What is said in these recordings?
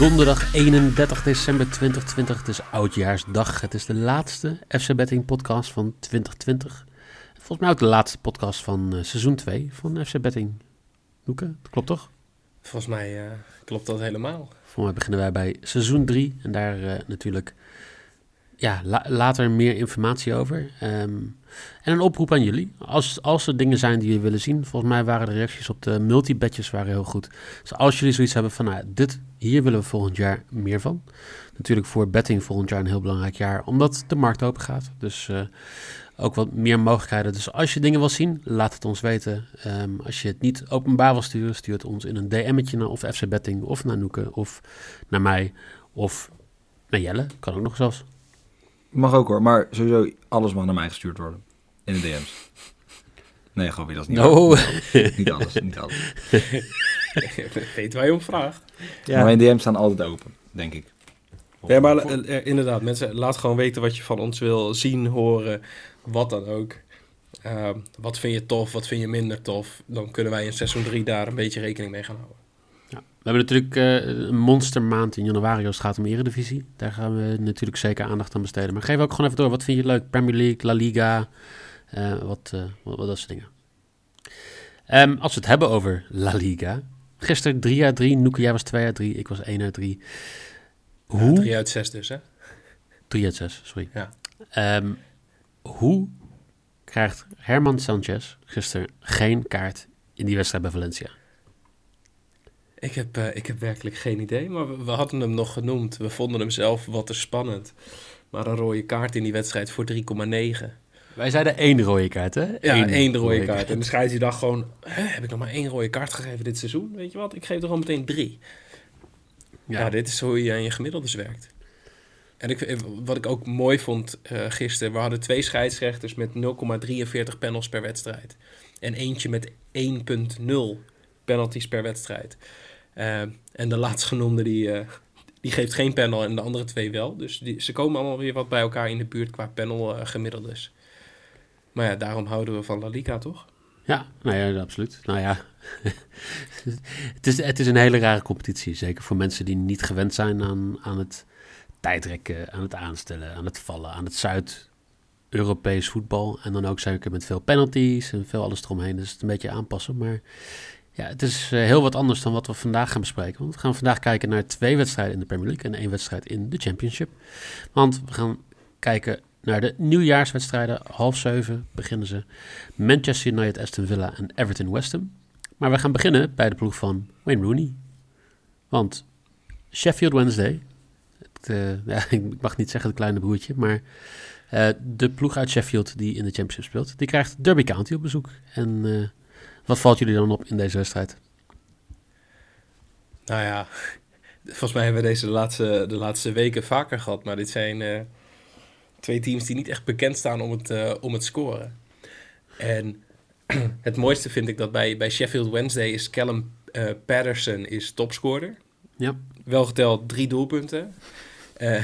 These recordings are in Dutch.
Donderdag 31 december 2020, het is oudjaarsdag. Het is de laatste FC Betting podcast van 2020. Volgens mij ook de laatste podcast van uh, seizoen 2 van FC Betting. Loeke, dat klopt toch? Volgens mij uh, klopt dat helemaal. Volgens mij beginnen wij bij seizoen 3 en daar uh, natuurlijk ja, la later meer informatie over. Um, en een oproep aan jullie. Als, als er dingen zijn die jullie willen zien. Volgens mij waren de reacties op de multibetjes waren heel goed. Dus als jullie zoiets hebben van, nou, dit, hier willen we volgend jaar meer van. Natuurlijk voor betting volgend jaar een heel belangrijk jaar. Omdat de markt open gaat. Dus uh, ook wat meer mogelijkheden. Dus als je dingen wil zien, laat het ons weten. Um, als je het niet openbaar wil sturen, stuur het ons in een DM'tje naar of FC Betting. Of naar Noeke. Of naar mij. Of naar Jelle. Kan ook nog zelfs. Mag ook hoor, maar sowieso alles mag naar mij gestuurd worden. In de DM's. Nee, gewoon dat is niet no. Niet alles, niet alles. Weet waar je om vraagt. Ja. Maar mijn DM's staan altijd open, denk ik. Ja, maar uh, inderdaad, mensen, laat gewoon weten wat je van ons wil zien, horen, wat dan ook. Uh, wat vind je tof, wat vind je minder tof? Dan kunnen wij in seizoen 3 daar een beetje rekening mee gaan houden. We hebben natuurlijk uh, een monstermaand in januari als het gaat om Eredivisie. Daar gaan we natuurlijk zeker aandacht aan besteden. Maar geef ook gewoon even door. Wat vind je leuk? Premier League, La Liga, uh, wat, uh, wat, wat, dat soort dingen. Um, als we het hebben over La Liga. Gisteren 3 uit 3. Noeke, jij was 2 uit 3. Ik was 1 uit 3. Hoe? 3 uit 6 dus, hè? 3 uit 6, sorry. Ja. Um, hoe krijgt Herman Sanchez gisteren geen kaart in die wedstrijd bij Valencia? Ik heb, uh, ik heb werkelijk geen idee, maar we, we, hadden hem nog genoemd. We vonden hem zelf wat te spannend. Maar een rode kaart in die wedstrijd voor 3,9. Wij zeiden één rode kaart, hè? Ja, Eén, één rode, rode kaart. kaart. En de scheidsrechter dacht gewoon, heb ik nog maar één rode kaart gegeven dit seizoen? Weet je wat, ik geef er gewoon meteen drie. Ja, ja dit is hoe je aan je gemiddeldes werkt. En ik, wat ik ook mooi vond uh, gisteren, we hadden twee scheidsrechters met 0,43 panels per wedstrijd. En eentje met 1,0 penalties per wedstrijd. Uh, en de laatstgenoemde die, uh, die geeft geen panel en de andere twee wel. Dus die, ze komen allemaal weer wat bij elkaar in de buurt qua panel uh, gemiddeldes. Maar ja, daarom houden we van La Liga, toch? Ja, nou ja, absoluut. Nou ja, het, is, het is een hele rare competitie. Zeker voor mensen die niet gewend zijn aan, aan het tijdrekken, aan het aanstellen, aan het vallen, aan het Zuid-Europees voetbal. En dan ook zeker met veel penalties en veel alles eromheen. Dus het een beetje aanpassen. Maar ja, het is uh, heel wat anders dan wat we vandaag gaan bespreken. Want we gaan vandaag kijken naar twee wedstrijden in de Premier League en één wedstrijd in de Championship. Want we gaan kijken naar de nieuwjaarswedstrijden. Half zeven beginnen ze. Manchester United, Aston Villa en Everton West Ham. Maar we gaan beginnen bij de ploeg van Wayne Rooney. Want Sheffield Wednesday, uh, ja, ik mag niet zeggen het kleine broertje, maar uh, de ploeg uit Sheffield die in de Championship speelt, die krijgt Derby County op bezoek. En wat valt jullie dan op in deze wedstrijd? Nou ja, volgens mij hebben we deze de laatste, de laatste weken vaker gehad. Maar dit zijn uh, twee teams die niet echt bekend staan om het, uh, om het scoren. En het mooiste vind ik dat bij, bij Sheffield Wednesday is Callum uh, Patterson is topscorer. Ja. Wel geteld drie doelpunten.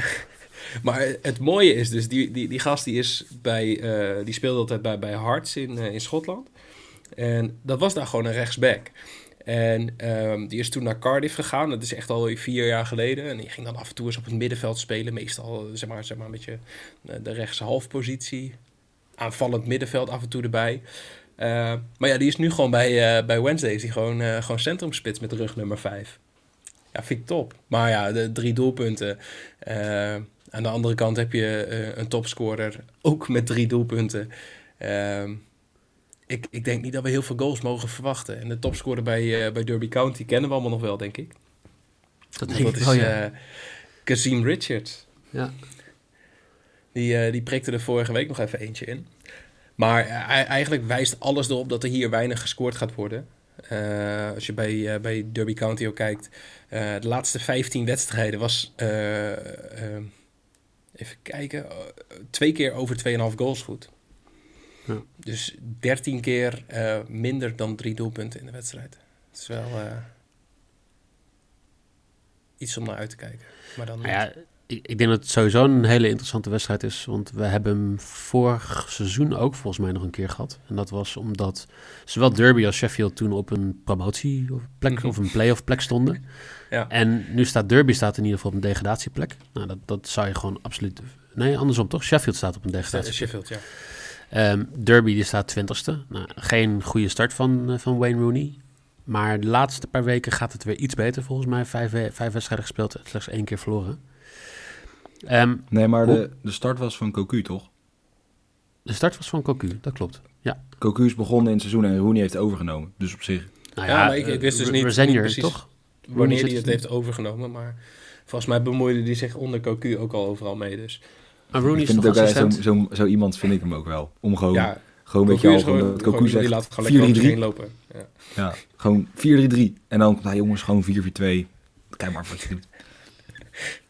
maar het mooie is dus, die, die, die gast die, is bij, die speelde altijd bij, bij Hearts in, in Schotland. En dat was daar gewoon een rechtsback. En um, die is toen naar Cardiff gegaan. Dat is echt al vier jaar geleden. En die ging dan af en toe eens op het middenveld spelen. Meestal zeg maar, zeg maar een beetje eh, de rechtse halfpositie. Aanvallend middenveld af en toe erbij. Uh, maar ja, die is nu gewoon bij, bij Wednesday. Is die gewoon, gewoon centrumspits met rug nummer 5. Ja, vind ik top. Maar ja, de drie doelpunten. aan de andere kant heb je een topscorer. Ook met drie doelpunten. Ehm, ik, ik denk niet dat we heel veel goals mogen verwachten. En de topscorer bij, uh, bij Derby County kennen we allemaal nog wel, denk ik. Dat, denk dat ik is wel, ja. uh, Kazim Richards. Ja. Die, eh, die prikte er vorige week nog even eentje in. Maar eh, eigenlijk wijst alles erop dat er hier weinig gescoord gaat worden. Eh, als je bij, eh, bij Derby County ook kijkt, eh, de laatste 15 wedstrijden was, eh, eh, even kijken, eh, twee keer over 2,5 goals goed. Ja. Dus 13 keer eh, minder dan drie doelpunten in de wedstrijd. Het is wel eh, iets om naar uit te kijken. Maar dan Nou ja, ik, ik denk dat het sowieso een hele interessante wedstrijd is. Want we hebben hem vorig seizoen ook volgens mij nog een keer gehad. En dat was omdat zowel Derby als Sheffield toen op een promotieplek Mhm. of een playoff plek stonden. Ja. En nu staat Derby staat in ieder geval op een degradatieplek. Nou, dat, dat zou je gewoon absoluut... Nee, andersom toch? Sheffield staat op een degradatieplek. Sheffield, ja. Ehm, Derby die staat twintigste. Nou, geen goede start van, eh, van Wayne Rooney. Maar de laatste paar weken gaat het weer iets beter volgens mij. Vijf, vijf wedstrijden gespeeld, slechts één keer verloren. Ehm, Nee, maar Hoe- de, de start was van Cocu, toch? de start was van Cocu, dat klopt. Ja. Cocu is begonnen in het seizoen en Rooney heeft overgenomen. Dus op zich... Nou Ja, maar ik- ik wist dus eh, niet- precies toch? Wanneer hij het het heeft overgenomen. Maar volgens mij bemoeide hij zich onder Cocu ook al overal mee. Dus Maar Rooney ik is vind het ook zo, zo, zo iemand vind ik hem ook wel. Om gewoon, ja, gewoon weet Cocu je al, gewoon dat Cocu die zegt laat gewoon lekker over zich 4-3-3. heen lopen. Ja. Ja, gewoon 4-3-3. En dan komt hij, jongens, gewoon 4-4-2. Kijk maar wat je doet.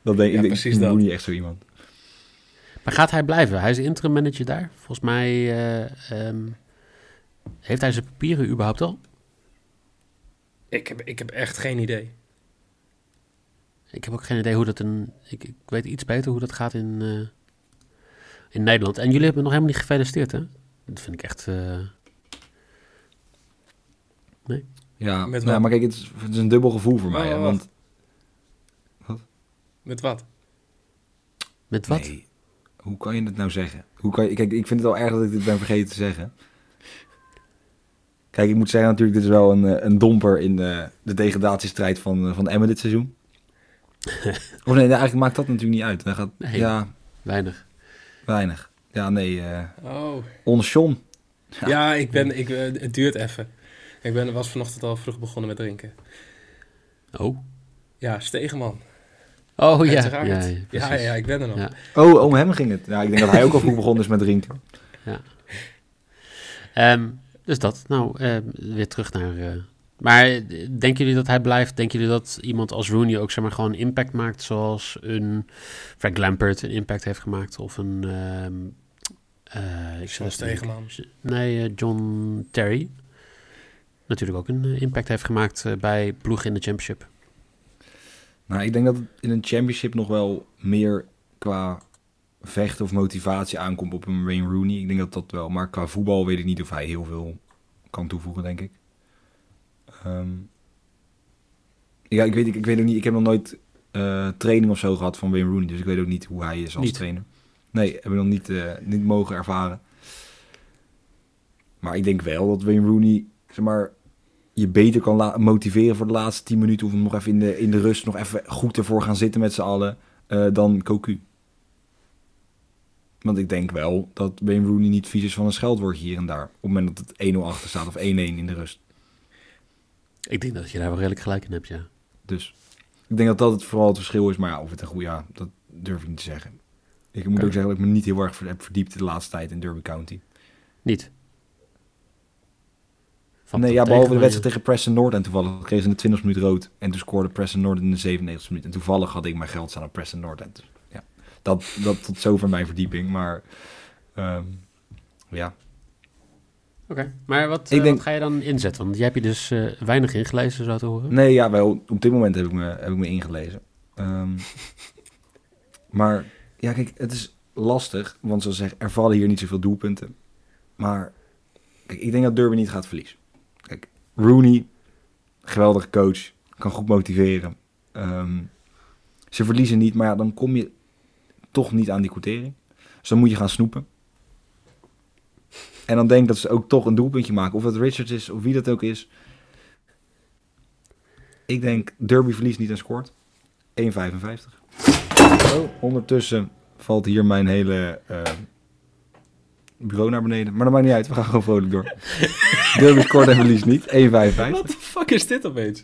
Dat denk Ja, ik, precies ik. Rooney echt zo iemand. Maar gaat hij blijven? Hij is interim manager daar. Volgens mij eh, ehm, heeft hij zijn papieren überhaupt al. Ik, heb, ik heb echt geen idee. Ik heb ook geen idee hoe dat een... Ik, ik weet iets beter hoe dat gaat in, eh, in Nederland. En jullie hebben nog helemaal niet gefeliciteerd, hè? Dat vind ik echt... eh, Ja, Met nou, wat? maar kijk, het is, het is een dubbel gevoel voor mij. Hè, want Met wat? met wat? Nee. Hoe kan je het nou zeggen? Hoe kan je, kijk, ik vind het wel erg dat ik dit ben vergeten te zeggen. Kijk, ik moet zeggen natuurlijk, dit is wel een, eh, een domper in de, de degradatiestrijd van, eh, van Emmen dit seizoen. of nee, eigenlijk maakt dat natuurlijk niet uit. Hij gaat, Nee. Ja, Weinig. Weinig. Ja, nee, eh Oh. Ja, ik ben, ik, eh, het duurt even. Ik ben, was vanochtend al vroeg begonnen met drinken. Oh. Ja, Stegeman. Oh ja. Ja, Ja, ja, ja, ik ben er nog. Ja. Oh, om hem ging het. Ja, ik denk dat hij ook al vroeg begonnen is met drinken. Ehm, dus dat. Nou, ehm, weer terug naar... eh, maar denken jullie dat hij blijft? Denken jullie dat iemand als Rooney ook zeg maar gewoon impact maakt zoals een Frank Lampert een impact heeft gemaakt of een ehm eh, ik te Stegeman. denken. Nee, eh, John Terry natuurlijk ook een eh, impact heeft gemaakt bij ploeg in de championship. Nou, ik denk dat het in een championship nog wel meer qua vechten of motivatie aankomt op een Wayne Rooney. Ik denk dat dat wel. Maar qua voetbal weet ik niet of hij heel veel kan toevoegen, denk ik. Ehm, ja, ik weet, ik, ik weet ook niet. Ik heb nog nooit eh, training of zo gehad van Wayne Rooney. Dus ik weet ook niet hoe hij is als Niet? trainer. Nee, heb ik nog niet, eh, niet mogen ervaren. Maar ik denk wel dat Wayne Rooney, zeg maar, je beter kan motiveren voor de laatste 10 minuten. Of nog even in de, in de rust nog even goed ervoor gaan zitten met z'n allen. eh, dan Cocu. Want ik denk wel dat Wayne Rooney niet vies is van een scheldwoordje hier en daar. Op het moment dat het 1-0 achter staat of 1-1 in de rust. Ik denk dat je daar wel redelijk gelijk in hebt, ja. Dus ik denk dat dat het vooral het verschil is. Maar ja, of het een goede, ja, dat durf ik niet te zeggen. Ik moet ook zeggen dat ik me niet heel erg heb verdiept de laatste tijd in Derby County. Niet. Van nee, ja, behalve de wedstrijd tegen Preston North. En toevallig kreeg ze in de 20 minuut rood. En toen scoorde Preston North in de 97 minuut. En toevallig had ik mijn geld staan op Preston North. En dus, ja, dat, dat tot zover mijn verdieping. Maar ehm, ja, Oké, maar wat, Ik eh, denk- wat ga je dan inzetten? Want jij hebt je dus eh, weinig ingelezen, zo te horen. Nee, ja, wel, op dit moment heb ik me, heb ik me ingelezen. Ehm, maar ja, kijk, het is lastig. Want zoals ik zeg, er vallen hier niet zoveel doelpunten. Maar kijk, ik denk dat Derby niet gaat verliezen. Kijk, Rooney, geweldige coach, kan goed motiveren. Ehm, ze verliezen niet, maar ja, dan kom je toch niet aan die quotering. Dus dan moet je gaan snoepen. En dan denk ik dat ze ook toch een doelpuntje maken. Of het Richards is, of wie dat ook is. Ik denk Derby verliest niet en scoort. 1,55. Oh, ondertussen valt hier mijn hele eh, bureau naar beneden. Maar dat maakt niet uit, we gaan gewoon vrolijk door. Derby scoort en verliest niet. 1,55. Wat de fuck is dit opeens?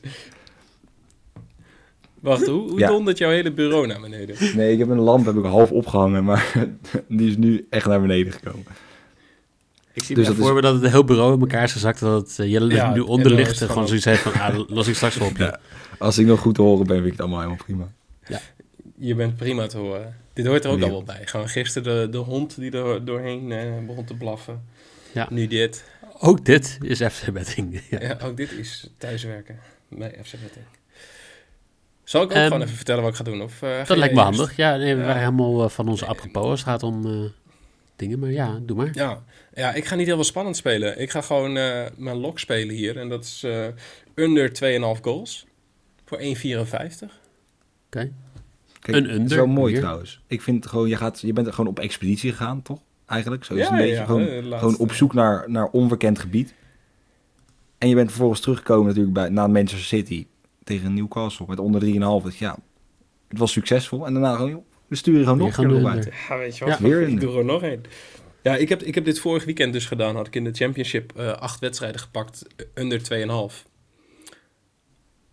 Wacht, hoe, hoe Ja. dondert jouw hele bureau naar beneden? Nee, ik heb een lamp heb ik half opgehangen, maar die is nu echt naar beneden gekomen. Ik zie Dus dat Voor we dat het heel bureau in elkaar is gezakt, dat het uh, Jelle Ja, nu onder ligt het gewoon zoiets heeft van, ah, los ik straks wel op je. Ja. Als ik nog goed te horen ben, vind ik het allemaal helemaal prima. Je bent prima te horen. Dit hoort er ook Ja. al wel bij. Gewoon gisteren de, de hond die er doorheen eh, begon te blaffen. Ja. Nu dit. Ook dit is FC Betting. Ja. Ja. ook dit is thuiswerken bij FC Betting. Zal ik ook Ehm, gewoon even vertellen wat ik ga doen? Of, eh, Dat lijkt me handig. Ja, nee, we Ja. waren helemaal eh, van onze apropos het gaat om eh, dingen. Maar ja, doe maar. Ja. ja, ik ga niet heel veel spannend spelen. Ik ga gewoon eh, mijn lok spelen hier. En dat is eh, under 2,5 goals. Voor 1,54. Oké. Kijk, Een under is wel mooi hier. trouwens. Ik vind gewoon, je, gaat, je bent gewoon op expeditie gegaan, toch? Eigenlijk, zo is het Ja, een beetje. ja, gewoon, laatste. gewoon op zoek naar, naar onbekend gebied. En je bent vervolgens teruggekomen natuurlijk bij, na Manchester City tegen Newcastle met onder 3,5. Dus ja, het was succesvol. En daarna gewoon, joh, we sturen gewoon nog gaan een uit. Ja, weet je wat? Ja, weer ik doe er nog één. Ja, ik heb, ik heb dit vorig weekend dus gedaan. Had ik in de championship eh, acht wedstrijden gepakt, eh, under 2,5.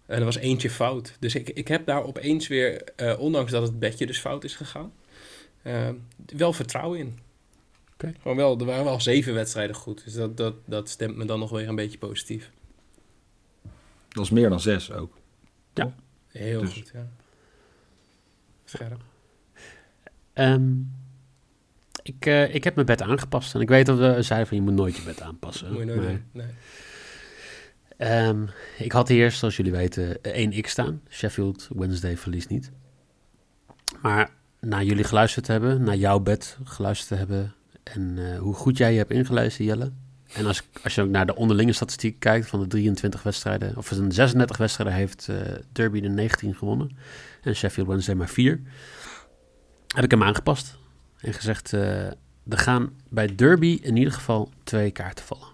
En er was eentje fout. Dus ik, ik heb daar opeens weer, eh, ondanks dat het bedje dus fout is gegaan, wel vertrouwen in. Oké. Gewoon wel, er waren wel zeven wedstrijden goed. Dus dat, dat, dat stemt me dan nog weer een beetje positief. Dat is meer dan zes ook. Heel Dus- goed, ja. Scherp. Ehm, ik, eh, ik heb mijn bed aangepast. En ik weet dat we zeiden van je moet nooit je bed aanpassen. Moet je nooit maar. Nee. ehm, ik had hier, zoals jullie weten, 1x staan. Sheffield Wednesday verliest niet. Maar na jullie geluisterd te hebben, naar jouw bed geluisterd te hebben... en eh, hoe goed jij je hebt ingelezen, Jelle... En als, als je ook naar de onderlinge statistiek kijkt van de 23 wedstrijden, of een 36 wedstrijden heeft eh, Derby de 19 gewonnen en Sheffield Wednesday maar 4, heb ik hem aangepast en gezegd, eh, er gaan bij Derby in ieder geval twee kaarten vallen.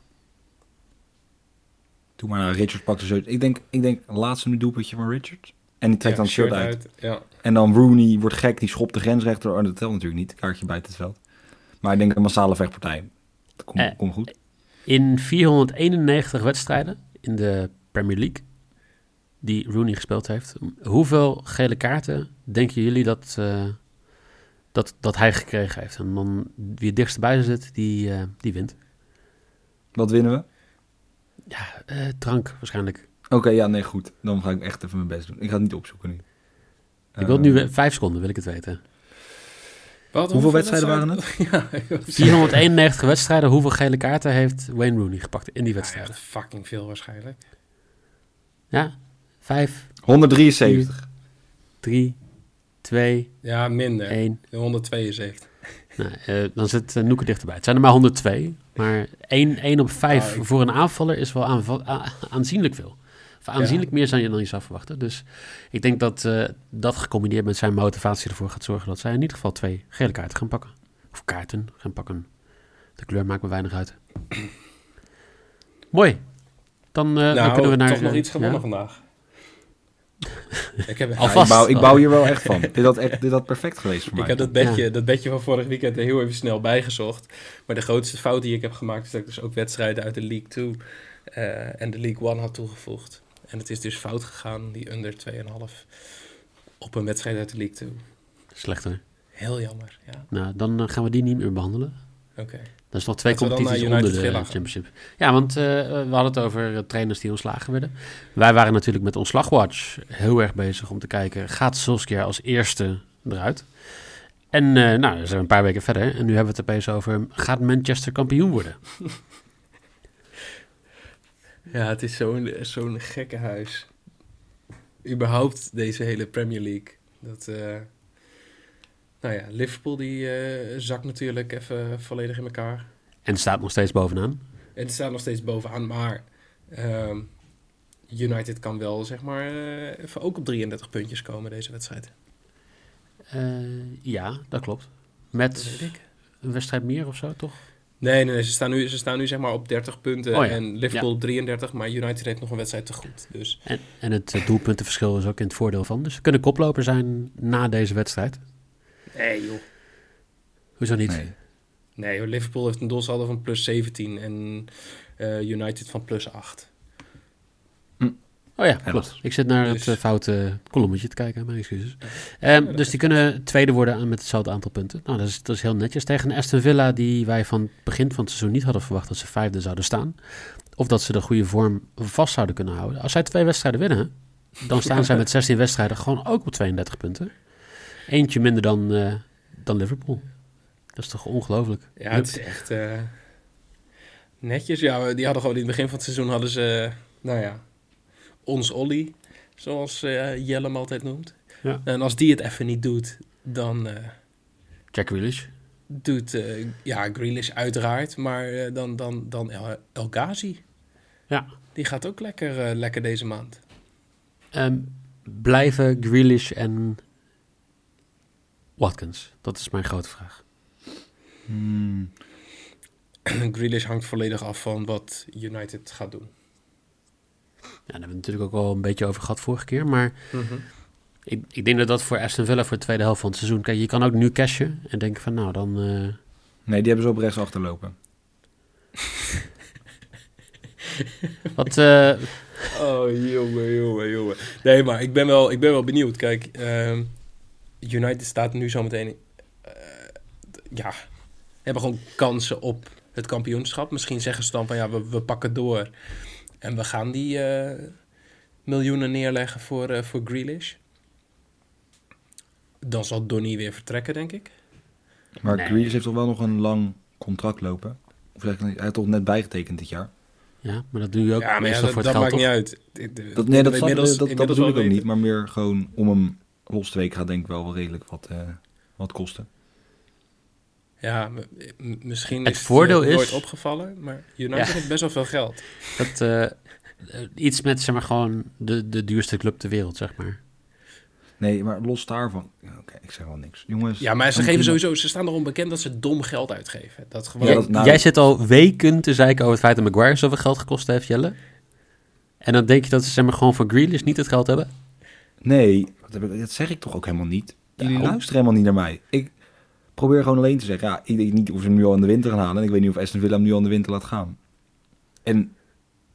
Doe maar, nou, Richard pakt er zo. Ik denk, ik denk laatste nu doelpuntje van Richard. En die trekt Ja, dan het shirt uit. Ja. En dan Rooney wordt gek, die schopt de grensrechter. Oh, dat telt natuurlijk niet, kaartje buiten het veld. Maar ik denk een massale vechtpartij. Dat komt, Eh, komt goed. In 491 wedstrijden in de Premier League die Rooney gespeeld heeft, hoeveel gele kaarten denken jullie dat, eh, dat, dat hij gekregen heeft? En dan wie het dichtst bij zit, die, eh, die wint. Wat winnen we? Ja, eh, drank waarschijnlijk. Oké, ja, nee, goed. Dan ga ik echt even mijn best doen. Ik ga het niet opzoeken nu. Ik wil het nu Eh, vijf seconden, wil ik het weten. Wat, Hoeveel wedstrijden waren het? Ja, 491 wedstrijden, hoeveel gele kaarten heeft Wayne Rooney gepakt in die ja, wedstrijden? fucking veel waarschijnlijk. Ja, vijf, 173. drie, twee, Ja, minder. één. 172. Nou, eh, dan zit uh, Noeke dichterbij. Het zijn er maar 102. Maar 1, 1 op 5 Ah, ik- voor een aanvaller is wel a- aanzienlijk veel. Of aanzienlijk meer dan je, dan je zou verwachten. Dus ik denk dat eh, dat gecombineerd met zijn motivatie ervoor gaat zorgen dat zij in ieder geval twee gele kaarten gaan pakken. Of kaarten gaan pakken. De kleur maakt me weinig uit. Mooi. Dan, eh, dan nou, kunnen we naar... toch nog eh, iets gewonnen ja? vandaag. ik heb, Ja, ik, bouw, ik bouw hier wel echt van. dit, had echt, dit had perfect geweest voor mij. ik heb dat bedje, dat bedje van vorig weekend er heel even snel bijgezocht. Maar de grootste fout die ik heb gemaakt is dat ik dus ook wedstrijden uit de League 2 eh, en de League 1 had toegevoegd. En het is dus fout gegaan, die under 2,5 op een wedstrijd uit de League 2. Slechter. Heel jammer, ja. Nou, dan eh, gaan we die niet meer behandelen. Oké. Dat is nog twee competities onder de Villa. Championship. Ja, want eh, we hadden het over eh, trainers die ontslagen werden. Wij waren natuurlijk met ontslagwatch heel erg bezig om te kijken... gaat Solskjaer als eerste eruit? En eh, nou, dan zijn we een paar weken verder. En nu hebben we het opeens over... gaat Manchester kampioen worden? Ja, het is zo'n zo'n gekke huis. Überhaupt deze hele Premier League. Dat, nou ja, Liverpool die eh, zakt natuurlijk even volledig in elkaar. En staat nog steeds bovenaan. En het staat nog steeds bovenaan, maar ehm, United kan wel, zeg maar, eh, even ook op 33 puntjes komen deze wedstrijd. Eh, ja, dat klopt. Met een wedstrijd meer of zo, toch? Nee, nee, nee ze, staan nu, ze staan nu zeg maar op 30 punten Oh ja, en Liverpool 33, maar United heeft nog een wedstrijd te goed. Dus En, en het doelpuntenverschil is ook in het voordeel van. Dus ze kunnen koploper zijn na deze wedstrijd. Nee joh. Hoezo niet? Nee. Nee joh, Liverpool heeft een doelsaldo van plus 17 en eh, United van plus 8. Hm. Oh ja, klopt. Ik zit naar Dus- het eh, foute kolommetje te kijken, mijn excuses. Ehm, dus die kunnen tweede worden met hetzelfde aantal punten. Nou, dat is, dat is heel netjes. Tegen een Aston Villa die wij van het begin van het seizoen niet hadden verwacht dat ze vijfde zouden staan. Of dat ze de goede vorm vast zouden kunnen houden. Als zij twee wedstrijden winnen, dan staan zij met 16 wedstrijden gewoon ook op 32 punten. Eentje minder dan, eh, dan Liverpool. Dat is toch ongelooflijk? Ja, het is echt eh, netjes. Ja, die hadden gewoon in het begin van het seizoen hadden ze, nou ja, ons Olly, zoals eh, Jelle hem altijd noemt. Ja. En als die het even niet doet, dan Jack Grealish. doet, ja, Grealish uiteraard, maar dan, dan, dan El, El Ghazi. Ja. Die gaat ook lekker, lekker deze maand. Ehm, blijven Grealish en Watkins? Dat is mijn grote vraag. Hmm. Grealish hangt volledig af van wat United gaat doen. Ja, daar hebben we het natuurlijk ook al een beetje over gehad vorige keer. Maar ik, ik denk dat dat voor Aston Villa voor de tweede helft van het seizoen... Kijk, je kan ook nu cashen en denken van nou, dan... eh, Nee, die hebben ze op rechts achterlopen. wat, eh, Oh, jongen, jongen, jongen. Nee, maar ik ben wel, ik ben wel benieuwd. Kijk, ehm, United staat nu zometeen... eh ja, hebben gewoon kansen op het kampioenschap. Misschien zeggen ze dan van ja, we, we pakken door. En we gaan die eh, miljoenen neerleggen voor, eh voor Grealish. Dan zal Donny weer vertrekken, denk ik. Maar Nee. Grealish heeft toch wel nog een lang contract lopen? Of zeg ik niet, hij heeft toch net bijgetekend dit jaar? ja, maar dat doe je ook ja, maar ja, dat, voor dat maakt niet uit. Dat, nee, dat, inmiddels- dat, bedoel ik ook niet. Maar meer gewoon om hem weken gaat denk ik wel wel redelijk wat, eh, wat kosten. Ja, misschien Het is het voordeel je is- nooit opgevallen, maar United Ja. heeft best wel veel geld. Dat, eh, iets met, zeg maar, gewoon de, de duurste club ter wereld, zeg maar. Nee, maar los daarvan... Ja, Oké, ik zeg wel niks. Jongens... Ja, maar ze geven prima. sowieso, ze staan erom bekend dat ze dom geld uitgeven. Dat gewoon. Ja, Jij- dat- nou, Jij zit al weken te zeiken over het feit dat Maguire zoveel geld gekost heeft, Jelle. En dan denk je dat ze zeg maar, gewoon voor Grealish niet het geld hebben? Nee, wat heb ik- dat zeg ik toch ook helemaal niet. Jullie Nou. luisteren helemaal niet naar mij. Ik probeer gewoon alleen te zeggen... Ja, ik weet niet of ze hem nu al in de winter gaan halen. En ik weet niet of Aston Villa hem nu al in de winter laat gaan. En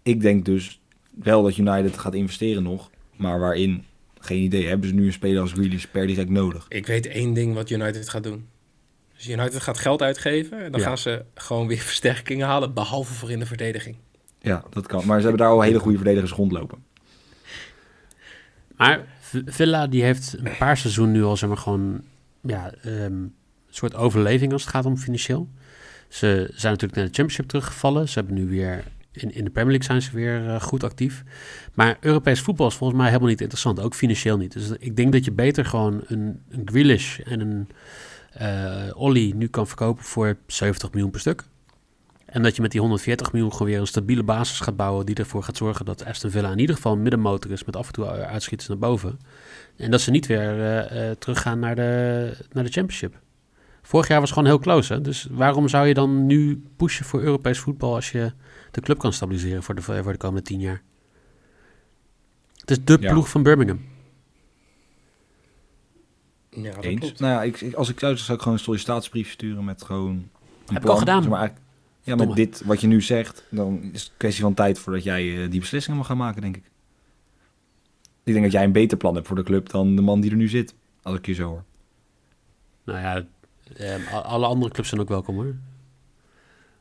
ik denk dus wel dat United gaat investeren nog. Maar waarin, geen idee. Hebben ze nu een speler als Grealish per direct nodig? Ik weet één ding wat United gaat doen. Dus United gaat geld uitgeven en dan Ja. gaan ze gewoon weer versterkingen halen, behalve voor in de verdediging. Ja, dat kan. Maar ze hebben daar al hele goede verdedigers rondlopen. Maar Villa die heeft een paar seizoenen nu al zeg maar gewoon ja, ehm, een soort overleving als het gaat om financieel. Ze zijn natuurlijk naar de Championship teruggevallen. Ze hebben nu weer in, in de Premier League zijn ze weer eh, goed actief. Maar Europees voetbal is volgens mij helemaal niet interessant, ook financieel niet. Dus ik denk dat je beter gewoon een, een Grealish en een eh Ollie nu kan verkopen voor 70 miljoen per stuk. En dat je met die 140 miljoen gewoon weer een stabiele basis gaat bouwen die ervoor gaat zorgen dat Aston Villa in ieder geval een middenmotor is met af en toe uitschieters naar boven. En dat ze niet weer eh, eh, teruggaan naar de, naar de Championship. Vorig jaar was het gewoon heel close. Hè? Dus waarom zou je dan nu pushen voor Europees voetbal als je de club kan stabiliseren voor de, voor de komende tien jaar? Het is de Ja. ploeg van Birmingham. Ja, dat Eens. klopt. Nou ja, ik, ik- als ik zou, zou ik gewoon een sollicitatieberief sturen met gewoon een Heb ik al gedaan. Zeg maar, eigenlijk- ja, met dit wat je nu zegt, dan is het een kwestie van tijd voordat jij eh, die beslissingen mag gaan maken, denk ik. Ik denk dat jij een beter plan hebt voor de club dan de man die er nu zit. Als ik je zo hoor. Nou ja, eh, a- alle andere clubs zijn ook welkom hoor.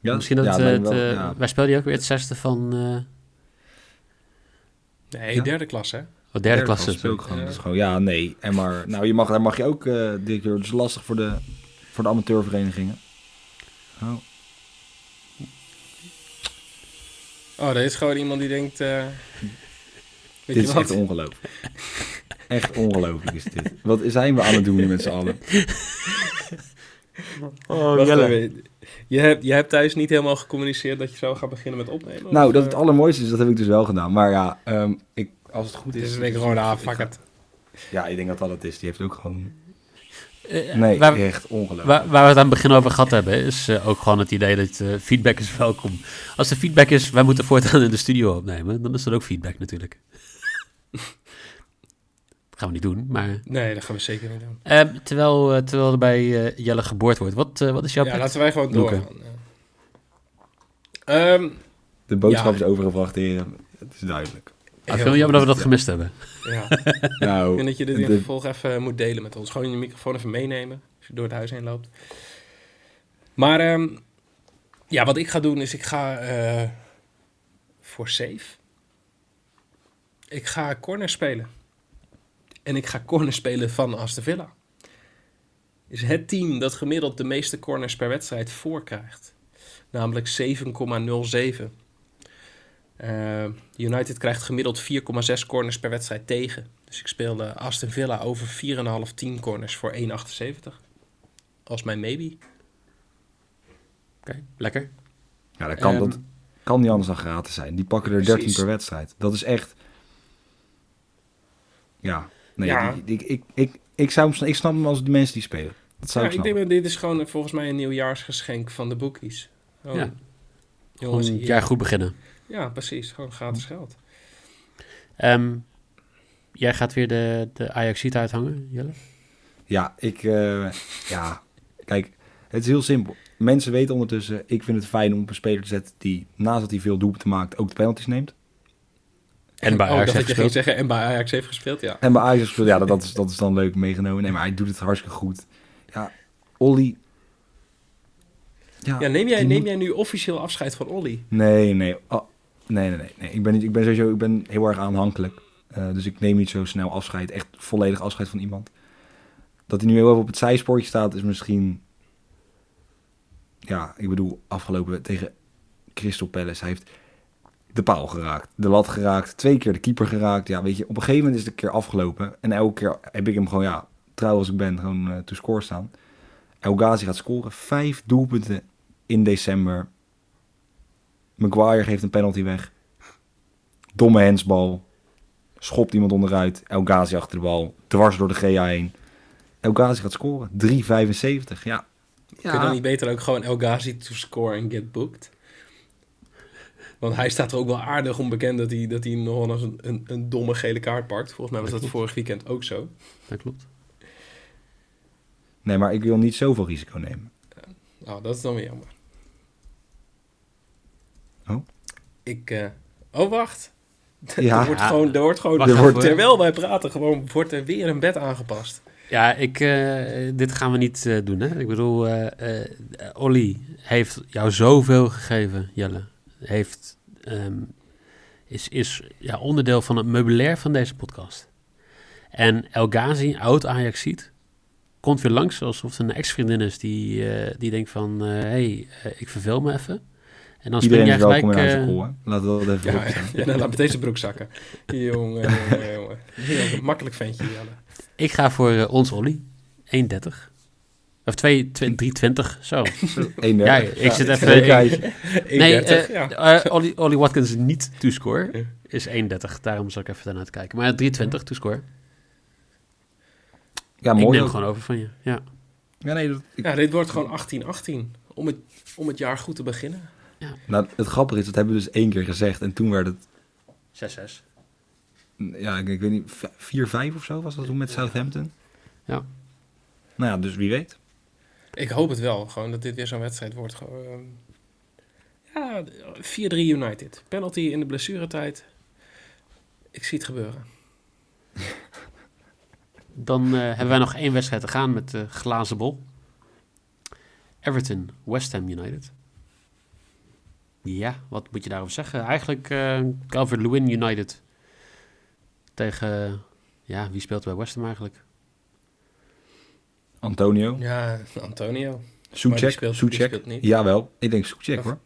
Ja, Misschien dat ja, het, lijkt me het, wel, eh, ja. wij spelen die ook weer het zesde van eh Nee, Ja. derde klasse. Hè? oh, derde klasse. speel ik gewoon. Is gewoon, ja, nee. En maar, nou, je mag, daar mag je ook, eh directeur. Het is lastig voor de, voor de amateurverenigingen. Oh. Oh, er is gewoon iemand die denkt. eh, weet Dit je is wat? echt ongelooflijk. Echt ongelooflijk is dit. Wat zijn we aan het doen met z'n allen? Oh, Wacht even. Je hebt, je hebt thuis niet helemaal gecommuniceerd dat je zou gaan beginnen met opnemen? Nou, of, dat eh, het allermooiste is, dat heb ik dus wel gedaan. Maar ja, ehm, ik, als het goed Dit is... is denk ik gewoon, ah, fuck it. Ja, ik denk dat dat het is. Die heeft ook gewoon... Eh, Nee, waar, echt ongelooflijk. waar, waar we het aan het begin over gehad hebben, is eh, ook gewoon het idee dat eh, feedback is welkom. Als er feedback is, wij moeten voortaan in de studio opnemen, dan is dat ook feedback natuurlijk. dat gaan we niet doen, maar... Nee, dat gaan we zeker niet doen. Ehm, terwijl, terwijl er bij Jelle geboord wordt, wat, wat is jouw Ja, pet? laten wij gewoon doorgaan. Ehm, De boodschap Ja. is overgebracht, heren. Het is duidelijk. Ah, veel jammer dat we dat gemist hebben. Ja. Ik Nou, vind dat je dit in de- vervolg even moet delen met ons. Gewoon je microfoon even meenemen als je door het huis heen loopt. Maar ehm, ja, wat ik ga doen is ik ga eh, voor safe. Ik ga corner spelen. En ik ga corner spelen van Aston Villa. Is het team dat gemiddeld de meeste corners per wedstrijd voorkrijgt. Namelijk 7,07. Eh, United krijgt gemiddeld 4,6 corners per wedstrijd tegen. Dus ik speelde Aston Villa over 4,5 10 corners voor 1,78. Als mijn maybe. Oké, lekker. ja, dat kan, Ehm, dat kan niet anders dan gratis zijn. Die pakken er 13 Precies. per wedstrijd. Dat is echt... Ja, nee, Ja. die- ik, ik, ik, ik, zou ik snap hem als die mensen die spelen. Dat zou Ja, ik ik denk dat dit is gewoon eh, volgens mij een nieuwjaarsgeschenk van de bookies. Oh, Ja. Jongens, Gewoon het jaar goed beginnen. Ja, precies. Gewoon gratis geld. Ehm, jij gaat weer de, de Ajax uithangen, Jelle? Ja, ik... eh, ja, kijk, het is heel simpel. Mensen weten ondertussen, ik vind het fijn om op een speler te zetten die, naast dat hij veel doelpunten maakt, ook de penalties neemt. En bij oh, Ajax dat heeft gespeeld. zeggen en bij Ajax heeft gespeeld, ja. En bij Ajax gespeeld, ja, dat, dat, is, dat is dan leuk meegenomen. Nee, maar hij doet het hartstikke goed. Ja, Olly... Ja, neem jij, neem moet- jij nu officieel afscheid van Olly? Nee, nee. Nee, nee, nee. Ik, ben niet, ik ben sowieso ik ben heel erg aanhankelijk. Eh, dus ik neem niet zo snel afscheid. Echt volledig afscheid van iemand. Dat hij nu heel even op het zijspoortje staat is misschien... Ja, ik bedoel, afgelopen tegen Crystal Palace. Hij heeft de paal geraakt, de lat geraakt, twee keer de keeper geraakt. Ja, weet je, op een gegeven moment is een keer afgelopen. En elke keer heb ik hem gewoon, ja, trouw als ik ben, gewoon eh to score staan. El Ghazi gaat scoren. Vijf doelpunten in december. Maguire geeft een penalty weg. Domme hensbal. Schopt iemand onderuit. El Ghazi achter de bal. Dwars door de GA heen. El Ghazi gaat scoren. 3,75. Ja. Kun je dan niet beter ook gewoon El Ghazi to score and get booked? Want hij staat er ook wel aardig onbekend dat hij, dat hij nog wel eens een, een, een domme gele kaart pakt. Volgens mij was dat vorig weekend ook zo. Dat klopt. Nee, maar ik wil niet zoveel risico nemen. Nou, dat is dan weer jammer. Oh? Ik, eh, oh wacht. Ja. er wordt gewoon, er wordt gewoon Wacht Er wordt- terwijl wij praten, gewoon wordt er weer een bed aangepast. Ja, ik, eh, dit gaan we niet eh, doen, hè? Ik bedoel, eh eh, Olly heeft jou zoveel gegeven, Jelle. Heeft, ehm, is is ja, onderdeel van het meubilair van deze podcast. En El Ghazi, oud Ajaxiet, komt weer langs alsof het een ex-vriendin is die, eh, die denkt van... hé, hey, ik verveel me even. En dan spring Iedereen jij is gelijk... welkom in eh, Huis Kool, hè? Laten we dat even Ja, staan. ja, nou, laat met deze broek zakken. Jongen, jongen, jongen. Heel makkelijk ventje, Jelle. ik ga voor eh, ons Olly, 1,30. Of 2, 3,20, zo. 31. Ja, ik zit even-. 1,30, Nee, ja. eh, Ollie, Ollie Watkins niet to score. Is 31. Daarom zal ik even daarna kijken. Maar 320 to score. Ja, ik mooi. neem ook. gewoon over van je. Ja. Ja, nee, dat, ik- ja, dit wordt gewoon 18-18. Om het, om het jaar goed te beginnen. Nou, het grappige is, dat hebben we dus één keer gezegd. En toen werd het, 6-6. ja, ik, ik weet niet, 4-5 of zo was dat toen met Southampton. Ja. Nou ja, dus wie weet. Ik hoop het wel. Gewoon dat dit weer zo'n wedstrijd wordt. Gewoon, ehm, ja, 4-3 United. Penalty in de blessuretijd. Ik zie het gebeuren. Dan eh, hebben wij nog één wedstrijd te gaan met de glazen bol. Everton, West Ham United. Ja, wat moet je daarover zeggen? Eigenlijk eh Calvert-Lewin United tegen... Ja, wie speelt bij West Ham eigenlijk? Antonio, Ja, Antonio. Speelt niet. Jawel, ik denk Soecek Of- hoor.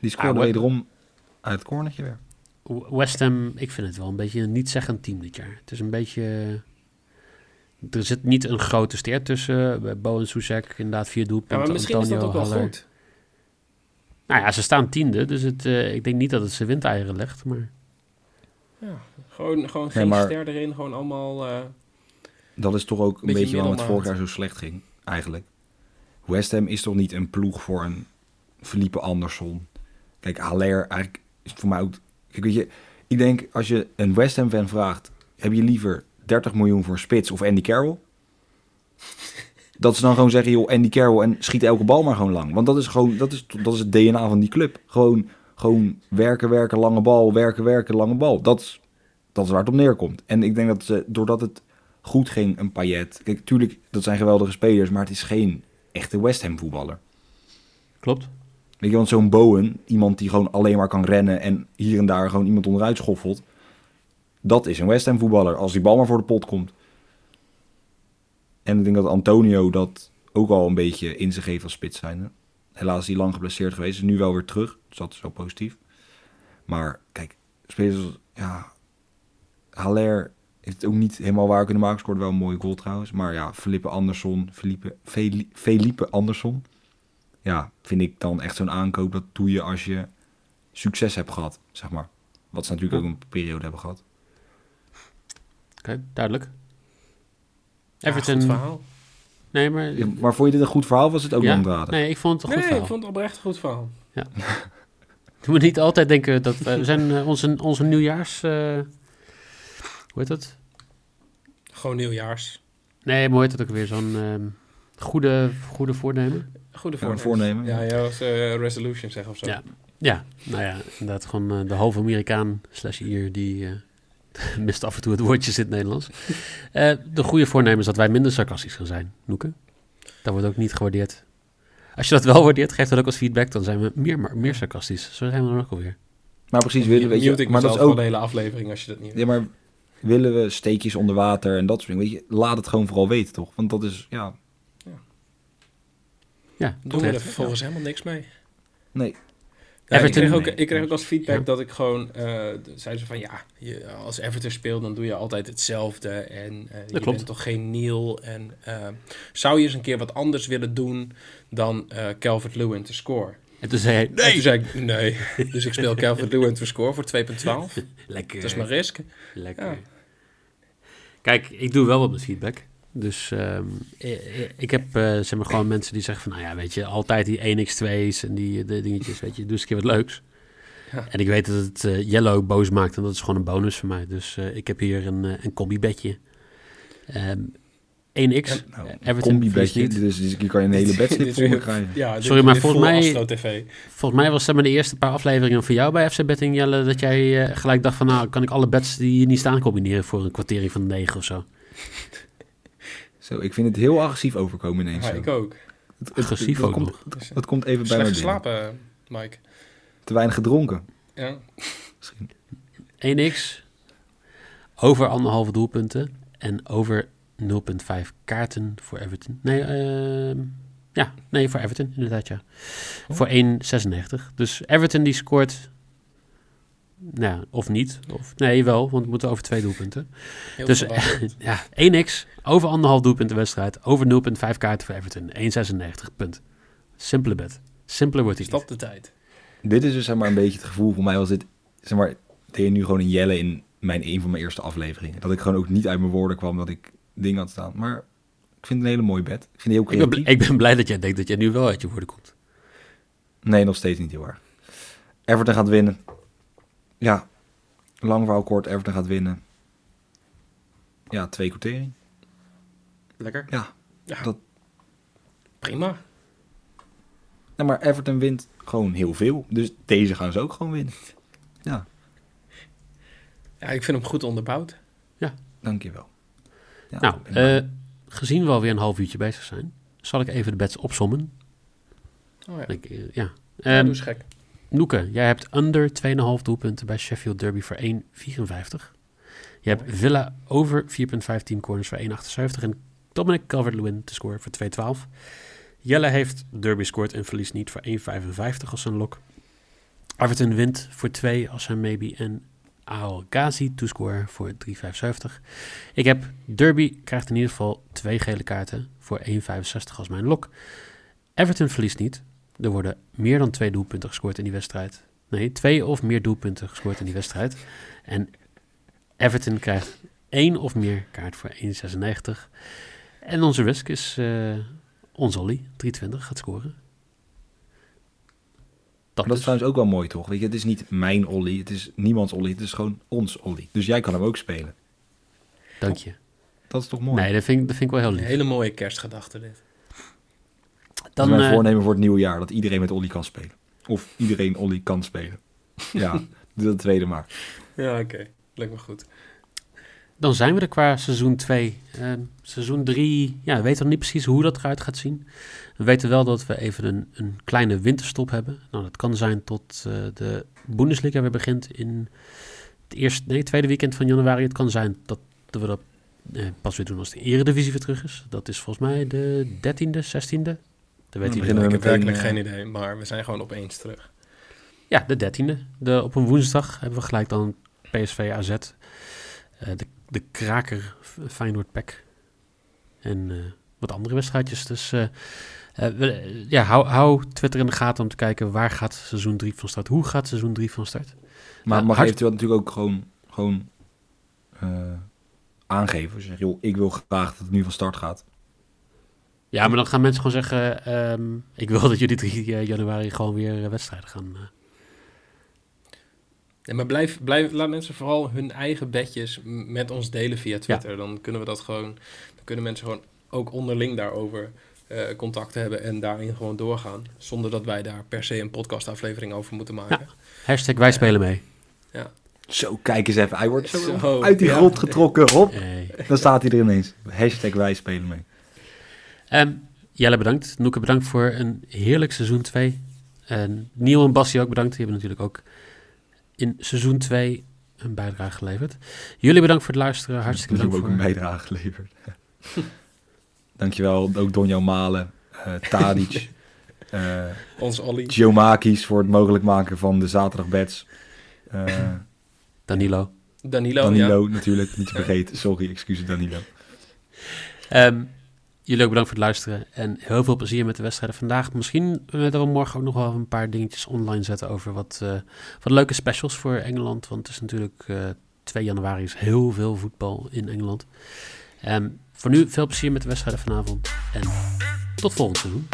Die scoorde Ah, wederom uit het cornertje weer. West Ham, ik vind het wel een beetje een niet-zeggend team dit jaar. Het is een beetje... Er zit niet een grote steer tussen. Bij Bo en Soesek, inderdaad vier Ja, doelpunten. maar misschien Antonio, is dat ook wel Haller. goed. Nou ja, ze staan tiende, dus het, eh, ik denk niet dat het ze windeieren legt. Maar Ja, gewoon, gewoon Nee, geen maar- ster erin. Gewoon allemaal... eh, Dat is toch ook een Beetje beetje waarom het vorig jaar zo slecht ging, eigenlijk. West Ham is toch niet een ploeg voor een Felipe Anderson. Kijk, Haller eigenlijk is voor mij ook... Kijk, weet je, ik denk als je een West Ham fan vraagt... heb je liever 30 miljoen voor Spits of Andy Carroll? Dat ze dan gewoon zeggen, joh, Andy Carroll en schiet elke bal maar gewoon lang. Want dat is gewoon, dat is, dat is het DNA van die club. Gewoon Gewoon werken, werken, lange bal, werken, werken, lange bal. Dat is, dat is waar het op neerkomt. En ik denk dat ze, doordat het goed ging, een Payet... Kijk, tuurlijk, dat zijn geweldige spelers, maar het is geen echte West Ham voetballer. Klopt. Weet je, want zo'n Bowen, iemand die gewoon alleen maar kan rennen en hier en daar gewoon iemand onderuit schoffelt, dat is een West Ham voetballer als die bal maar voor de pot komt. En ik denk dat Antonio dat ook al een beetje in zich heeft als spits zijn. Helaas is hij lang geblesseerd geweest, is nu wel weer terug, dus dat is wel positief. Maar kijk, spelers ja, Haller heeft het ook niet helemaal waar kunnen maken, scoorde wel een mooie goal trouwens. Maar ja, Felipe Andersson, Felipe, Feli- Felipe Andersson, ja, vind ik dan echt zo'n aankoop. Dat doe je als je succes hebt gehad, zeg maar. Wat ze natuurlijk ook een periode hebben gehad. Oké, duidelijk. Ja, Everton. goed verhaal. nee, maar. Ja, maar vond je dit een goed verhaal? Was het ook Ja? langdradig? Nee, ik vond het een goed Nee, verhaal. ik vond het oprecht een goed verhaal. Je moet niet altijd denken dat we, we zijn eh, onze, onze nieuwjaars. eh, hoe heet dat? Gewoon nieuwjaars. Nee, maar hoe heet dat ook weer? Zo'n ehm, goede, goede voornemen. Goede Ja, voornemen. voornemen, Ja, ja, als eh, resolution zeggen of zo. Ja. Ja, nou ja, inderdaad gewoon eh, de halve Amerikaan slash Ier die eh, mist af en toe het woordje in het Nederlands. Eh, de goede voornemen is dat wij minder sarcastisch gaan zijn, Noeke. Dat wordt ook niet gewaardeerd. Als je dat wel waardeert, geef dat ook als feedback. Dan zijn we meer, maar meer sarcastisch. Zo zijn we dan ook alweer. Maar precies, willen, weet Mute je, ik maar dat is ook... de hele aflevering als je dat niet Ja, maar willen we steekjes onder water en dat soort dingen? Weet je, laat het gewoon vooral weten, toch? Want dat is, ja, Ja, Doen we er vervolgens helemaal niks mee. nee. Ik, Everton- kreeg ook, Nee. ik kreeg ook als feedback Ja. dat ik gewoon... eh zeiden ze van ja, je, als Everton speelt dan doe je altijd hetzelfde. En eh, je klopt. bent toch geen Neil. En eh, zou je eens een keer wat anders willen doen dan eh Calvert-Lewin te score? En toen zei hij, En toen zei ik nee. dus ik speel Calvert-Lewin te score voor 2.12. lekker. Dat is mijn risk. Lekker. Ja. Kijk, ik doe wel wat met feedback. Dus ehm, eh, eh, ik heb eh, zeg maar gewoon mensen die zeggen van... nou ja, weet je, altijd die 1x2's en die de dingetjes, weet je. Doe eens een keer wat leuks. Ja. En ik weet dat het eh Yellow ook boos maakt en dat is gewoon een bonus voor mij. Dus eh, ik heb hier een, eh, een combi-bedje. Ehm 1x, Nou, Everton een combi verliest bedje, niet. dus, dus hier kan je een hele bedslip voor krijgen. Ja, Sorry, maar volgens mij-. Volgens mij was zeg maar de eerste paar afleveringen van jou bij FC Betting, Jelle... dat jij eh, gelijk dacht van, nou, kan ik alle bets die hier niet staan combineren... voor een kwartering van 9 of zo. Zo, ik vind het heel agressief overkomen ineens. Ja, zo. ik ook. Het- het- Agressief dat ook komt, nog. Dus, eh, Dat komt even bij geslapen, Mike. Te weinig gedronken. Ja. Misschien. 1x, over anderhalve doelpunten en over 0,5 kaarten voor Everton. Nee, ehm, ja, nee, voor Everton inderdaad, ja. Voor 1,96. Dus Everton die scoort, nou, ja, of niet. Of, nee, wel, want we moeten over twee doelpunten. Heel Dus ja, 1x, over anderhalf doelpunten wedstrijd, over 0,5 kaarten voor Everton. 1,96, punt. Simpele bet. Simpeler wordt het niet. Stop de tijd. Dit is dus zeg maar een beetje het gevoel voor mij was dit, zeg maar, dat je nu gewoon een jelle in mijn, een van mijn eerste afleveringen. Dat ik gewoon ook niet uit mijn woorden kwam dat ik dingen had staan. Maar ik vind het een hele mooie bed. Ik vind het heel Ik ben, ik ben blij dat jij denkt dat jij nu wel uit je woorden komt. Nee, nog steeds niet heel erg. Everton gaat winnen. Ja, lang verhaal kort, Everton gaat winnen. Ja, twee quotering. Lekker. Ja, Ja, dat- prima. nou, maar Everton wint gewoon heel veel. Dus deze gaan ze ook gewoon winnen. Ja, Ja, ik vind hem goed onderbouwd. dankjewel. Ja, Nou, eh, gezien we alweer een half uurtje bezig zijn, zal ik even de bets opsommen. Oh ja. Ik, eh, ja. ja, Ehm, doe eens gek. Noeke, jij hebt under 2,5 doelpunten bij Sheffield Derby voor 1,54. Je hebt Villa over 4,5 team corners voor 1,78. En Dominic Calvert-Lewin te scoren voor 2,12. Jelle heeft Derby scoort en verliest niet voor 1,55 als zijn lok. Everton wint voor 2 als zijn maybe. En Aal Ghazi to score voor 3,75. Ik heb Derby krijgt in ieder geval twee gele kaarten voor 1,65 als mijn lok. Everton verliest niet. Er worden meer dan twee doelpunten gescoord in die wedstrijd. Nee, twee of meer doelpunten gescoord in die wedstrijd. En Everton krijgt één of meer kaart voor 1,96. En onze risk is eh ons Ollie, 320, gaat scoren. Dat, is is. trouwens ook wel mooi, toch? Weet je, het is niet mijn Ollie, het is niemands Ollie, het is gewoon ons Ollie. Dus jij kan hem ook spelen. Dank je. Dat is toch mooi? Nee, dat vind, ik, dat vind ik wel heel Een lief. hele mooie kerstgedachte dit. Dat Dan, is mijn eh, voornemen voor het nieuwe jaar, dat iedereen met Ollie kan spelen. Of iedereen Ollie kan spelen. Ja, doe dat tweede maar. Ja, oké. Lijkt me goed. Dan zijn we er qua seizoen 2. seizoen 3, ja, we weten nog niet precies hoe dat eruit gaat zien. We weten wel dat we even een, een kleine winterstop hebben. Nou, dat kan zijn tot uh, de Bundesliga weer begint in het eerste, nee, tweede weekend van januari. Het kan zijn dat, dat we dat eh, pas weer doen als de eredivisie weer terug is. Dat is volgens mij de 13e, 16e. Weet ik heb werkelijk geen idee, maar we zijn gewoon opeens terug. Ja, de 13e. De, op een woensdag hebben we gelijk dan PSV AZ. Uh, de, de kraker Feyenoord Pek. En uh, wat andere wedstrijdjes. Dus uh, ja, hou, hou Twitter in de gaten om te kijken waar gaat seizoen 3 van start. Hoe gaat seizoen 3 van start? Maar mag hard... eventueel natuurlijk ook gewoon, gewoon aangeven. Zeg, joh, ik wil graag dat het nu van start gaat. Ja, maar dan gaan mensen gewoon zeggen... Um, ik wil dat jullie 3 januari gewoon weer wedstrijden gaan... Uh, ja, maar blijf, blijf, laat mensen vooral hun eigen bedjes met ons delen via Twitter. Dan kunnen we dat gewoon. Dan kunnen mensen gewoon ook onderling daarover uh, contact hebben en daarin gewoon doorgaan. Zonder dat wij daar per se een podcastaflevering over moeten maken. Ja. Hashtag wij spelen mee. Ja. Zo, kijk eens even. Hij wordt zo, uit die grond getrokken. Hop. Dan staat hij er ineens. Hashtag wij spelen mee. Um, Jelle bedankt. Noeke bedankt voor een heerlijk seizoen 2. En Niel en Bassie ook bedankt. Die hebben natuurlijk ook in seizoen 2 een bijdrage geleverd. Jullie bedankt voor het luisteren. Hartstikke bedankt voor... ook een bijdrage geleverd. Dankjewel ook Donjo Malen, uh, Tadic, uh, Ons Olly. Geomakis voor het mogelijk maken van de zaterdagbeds. Uh, Danilo. Danilo, Danilo natuurlijk, niet te vergeten. Sorry, excuses Danilo. Um, Jullie ook bedankt voor het luisteren en heel veel plezier met de wedstrijden vandaag. Misschien dat we morgen ook nog wel een paar dingetjes online zetten over wat, uh, wat leuke specials voor Engeland. Want het is natuurlijk uh, eh, 2 januari is heel veel voetbal in Engeland. Um, voor nu veel plezier met de wedstrijden vanavond en tot volgend seizoen.